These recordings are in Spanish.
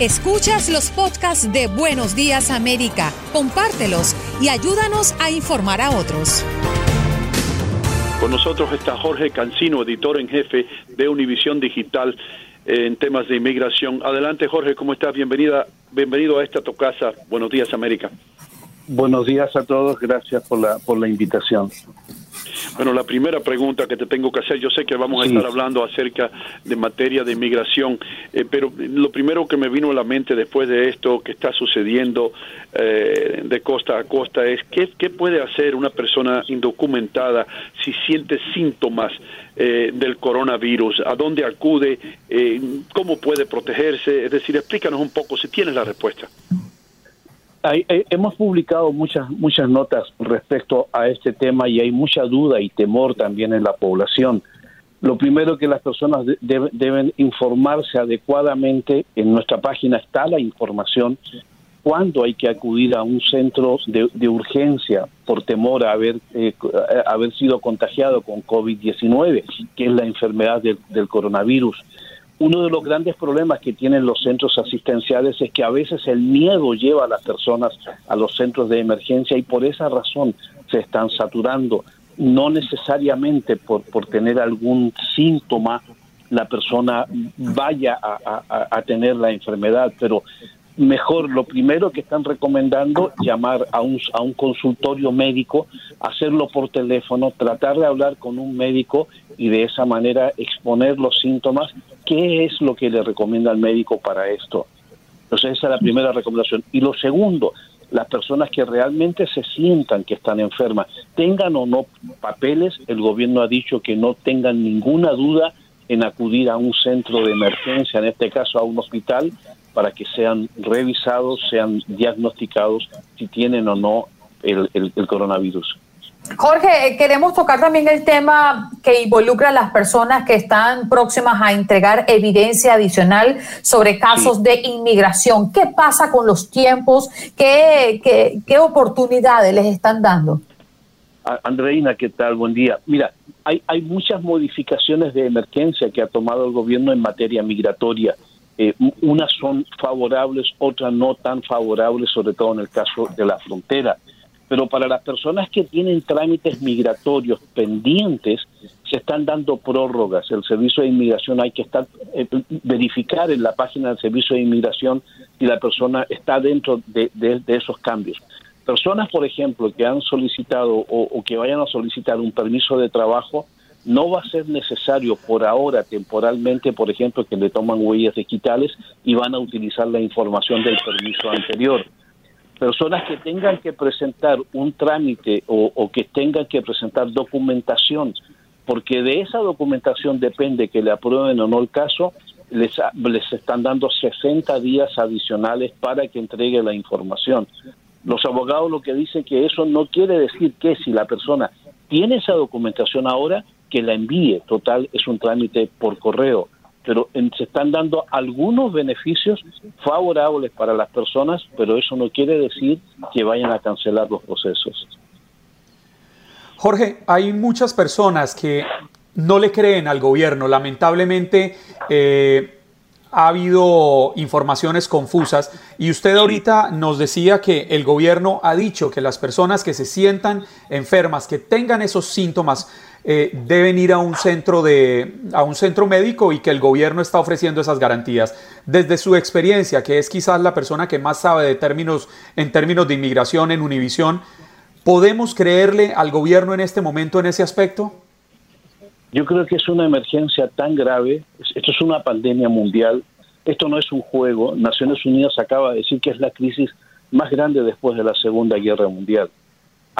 Escuchas los podcasts de Buenos Días América, compártelos y ayúdanos a informar a otros. Con nosotros está Jorge Cancino, editor en jefe de Univisión Digital en temas de inmigración. Adelante Jorge, ¿cómo estás? Bienvenida, bienvenido a esta tu casa. Buenos días América. Buenos días a todos, gracias por la, por la invitación. Bueno, la primera pregunta que te tengo que hacer, yo sé que vamos a estar hablando acerca de materia de inmigración, eh, pero lo primero que me vino a la mente después de esto que está sucediendo eh, de costa a costa es ¿qué, qué puede hacer una persona indocumentada si siente síntomas eh, del coronavirus, a dónde acude, cómo puede protegerse, es decir, explícanos un poco si tienes la respuesta hemos publicado muchas muchas notas respecto a este tema y hay mucha duda y temor también en la población. Lo primero que las personas deben informarse adecuadamente, en nuestra página está la información, cuándo hay que acudir a un centro de, urgencia por temor a haber, eh, haber sido contagiado con COVID-19, que es la enfermedad del coronavirus uno de los grandes problemas que tienen los centros asistenciales es que a veces el miedo lleva a las personas a los centros de emergencia y por esa razón se están saturando. No necesariamente por, por tener algún síntoma la persona vaya a, tener la enfermedad, pero mejor lo primero que están recomendando llamar a un, a un consultorio médico, hacerlo por teléfono, tratar de hablar con un médico y de esa manera exponer los síntomas, qué es lo que le recomienda el médico para esto. Entonces esa es la primera recomendación. Y lo segundo, las personas que realmente se sientan que están enfermas, tengan o no papeles, el gobierno ha dicho que no tengan ninguna duda en acudir a un centro de emergencia, en este caso a un hospital, para que sean revisados, sean diagnosticados si tienen o no el, el coronavirus. Jorge, queremos tocar también el tema que involucra a las personas que están próximas a entregar evidencia adicional sobre casos de inmigración. ¿Qué pasa con los tiempos? ¿Qué, qué, oportunidades les están dando? Andreina, ¿qué tal? Buen día. Mira, hay, hay muchas modificaciones de emergencia que ha tomado el gobierno en materia migratoria. Eh, unas son favorables, otras no tan favorables, sobre todo en el caso de la frontera pero para las personas que tienen trámites migratorios pendientes, se están dando prórrogas. El Servicio de Inmigración hay que estar eh, verificar en la página del Servicio de Inmigración si la persona está dentro de, esos cambios. Personas, por ejemplo, que han solicitado o, o, que vayan a solicitar un permiso de trabajo, no va a ser necesario por ahora, temporalmente, por ejemplo, que le toman huellas digitales y van a utilizar la información del permiso anterior personas que tengan que presentar un trámite o, que tengan que presentar documentación, porque de esa documentación depende que le aprueben o no el caso, les, les están dando 60 días adicionales para que entregue la información. Los abogados lo que dicen que eso no quiere decir que si la persona tiene esa documentación ahora, que la envíe. Total, es un trámite por correo. Pero se están dando algunos beneficios favorables para las personas, pero eso no quiere decir que vayan a cancelar los procesos. Jorge, hay muchas personas que no le creen al gobierno. Lamentablemente eh, ha habido informaciones confusas y usted ahorita nos decía que el gobierno ha dicho que las personas que se sientan enfermas, que tengan esos síntomas, eh, deben ir a un centro de a un centro médico y que el gobierno está ofreciendo esas garantías. Desde su experiencia, que es quizás la persona que más sabe de términos en términos de inmigración en Univisión, ¿podemos creerle al gobierno en este momento en ese aspecto? Yo creo que es una emergencia tan grave, esto es una pandemia mundial, esto no es un juego. Naciones Unidas acaba de decir que es la crisis más grande después de la Segunda Guerra Mundial.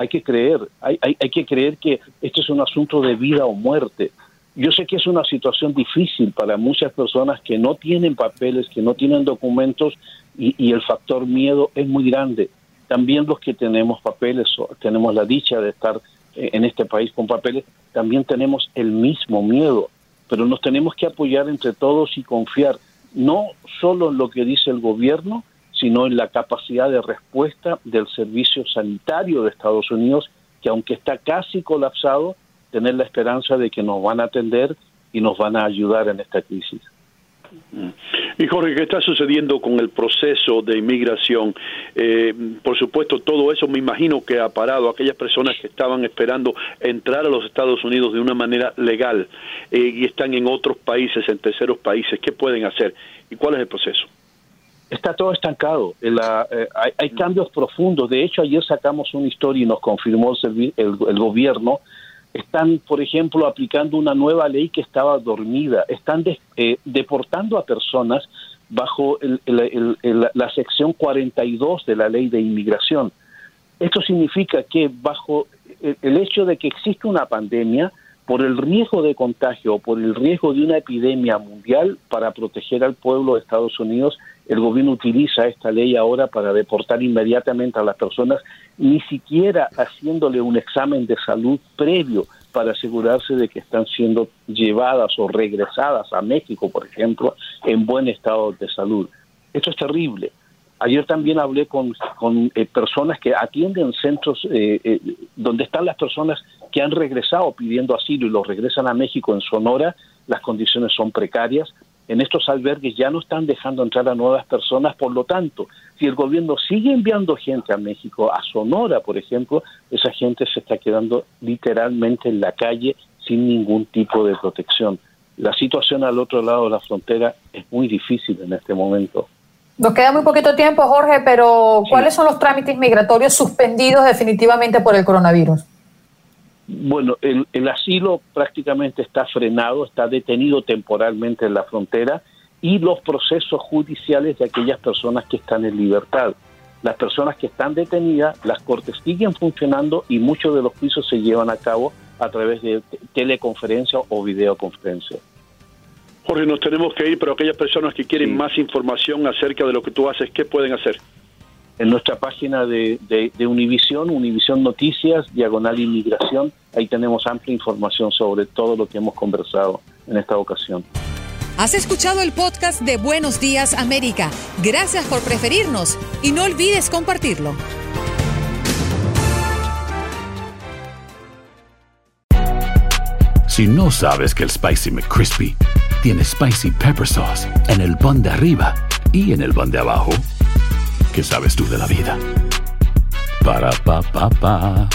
Hay que creer, hay, hay, que creer que esto es un asunto de vida o muerte. Yo sé que es una situación difícil para muchas personas que no tienen papeles, que no tienen documentos y, y el factor miedo es muy grande. También los que tenemos papeles, tenemos la dicha de estar eh, en este país con papeles, también tenemos el mismo miedo, pero nos tenemos que apoyar entre todos y confiar no solo en lo que dice el gobierno, sino en la capacidad de respuesta del servicio sanitario de Estados Unidos, que aunque está casi colapsado, tener la esperanza de que nos van a atender y nos van a ayudar en esta crisis. Y Jorge, ¿qué está sucediendo con el proceso de inmigración? Eh, por supuesto, todo eso me imagino que ha parado aquellas personas que estaban esperando entrar a los Estados Unidos de una manera legal eh, y están en otros países, en terceros países. ¿Qué pueden hacer? ¿Y cuál es el proceso? Está todo estancado. Eh, hay, cambios profundos. De hecho, ayer sacamos una historia y nos confirmó el, el gobierno están, por ejemplo, aplicando una nueva ley que estaba dormida, están eh, deportando a personas bajo la sección 42 de la ley de inmigración. Esto significa que bajo el hecho de que existe una pandemia, por el riesgo de contagio o por el riesgo de una epidemia mundial para proteger al pueblo de Estados Unidos, el gobierno utiliza esta ley ahora para deportar inmediatamente a las personas, ni siquiera haciéndole un examen de salud previo para asegurarse de que están siendo llevadas o regresadas a México, por ejemplo, en buen estado de salud. Esto es terrible. Ayer también hablé con, eh, personas que atienden centros eh, eh, donde están las personas que han regresado pidiendo asilo y los regresan a México en Sonora, las condiciones son precarias. En estos albergues ya no están dejando entrar a nuevas personas, por lo tanto, si el gobierno sigue enviando gente a México, a Sonora, por ejemplo, esa gente se está quedando literalmente en la calle sin ningún tipo de protección. La situación al otro lado de la frontera es muy difícil en este momento. Nos queda muy poquito tiempo, Jorge, pero ¿cuáles son los trámites migratorios suspendidos definitivamente por el coronavirus? Bueno, el, asilo prácticamente está frenado, está detenido temporalmente en la frontera y los procesos judiciales de aquellas personas que están en libertad. Las personas que están detenidas, las cortes siguen funcionando y muchos de los juicios se llevan a cabo a través de teleconferencia o videoconferencia. Jorge, nos tenemos que ir, pero aquellas personas que quieren más información acerca de lo que tú haces, ¿qué pueden hacer? En nuestra página de, de, Univisión, Univisión Noticias, Diagonal Inmigración. Ahí tenemos amplia información sobre todo lo que hemos conversado en esta ocasión. Has escuchado el podcast de Buenos Días América. Gracias por preferirnos y no olvides compartirlo. Si no sabes que el Spicy McCrispy tiene Spicy Pepper Sauce en el pan de arriba y en el pan de abajo, ¿Qué sabes tú de la vida? Para pa pa pa.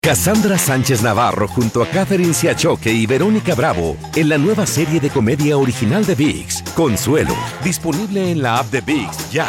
Cassandra Sánchez Navarro junto a Catherine Siachoque y Verónica Bravo en la nueva serie de comedia original de Vix, Consuelo, disponible en la app de Vix ya.